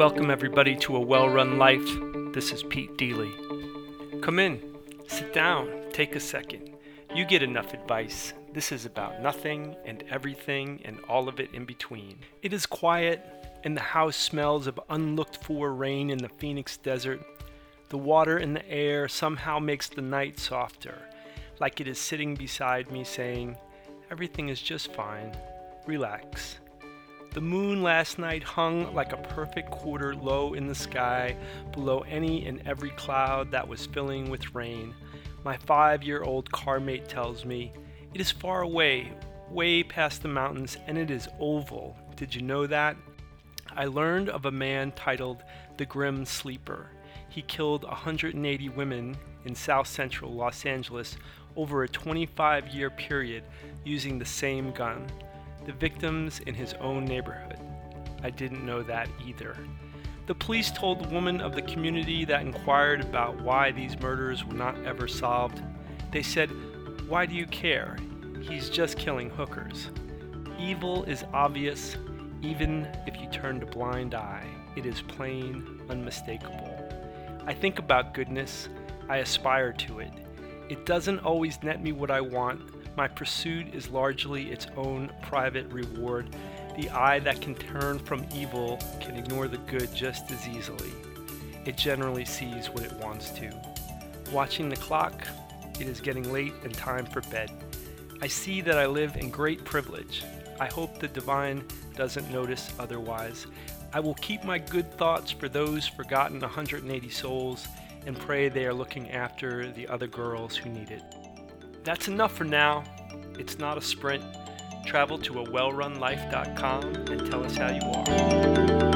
Welcome, everybody, to A Well Run Life. This is Pete Deely. Come in, sit down, take a second. You get enough advice. This is about nothing and everything and all of it in between. It is quiet, and the house smells of unlooked for rain in the Phoenix desert. The water in the air somehow makes the night softer, like it is sitting beside me saying, Everything is just fine. Relax. The moon last night hung like a perfect quarter low in the sky, below any and every cloud that was filling with rain. My five year old carmate tells me, It is far away, way past the mountains, and it is oval. Did you know that? I learned of a man titled the Grim Sleeper. He killed 180 women in south central Los Angeles over a 25 year period using the same gun the victims in his own neighborhood. I didn't know that either. The police told the woman of the community that inquired about why these murders were not ever solved. They said, Why do you care? He's just killing hookers. Evil is obvious, even if you turn a blind eye. It is plain, unmistakable. I think about goodness, I aspire to it. It doesn't always net me what I want, my pursuit is largely its own private reward. The eye that can turn from evil can ignore the good just as easily. It generally sees what it wants to. Watching the clock, it is getting late and time for bed. I see that I live in great privilege. I hope the divine doesn't notice otherwise. I will keep my good thoughts for those forgotten 180 souls and pray they are looking after the other girls who need it. That's enough for now. It's not a sprint. Travel to a wellrunlife.com and tell us how you are.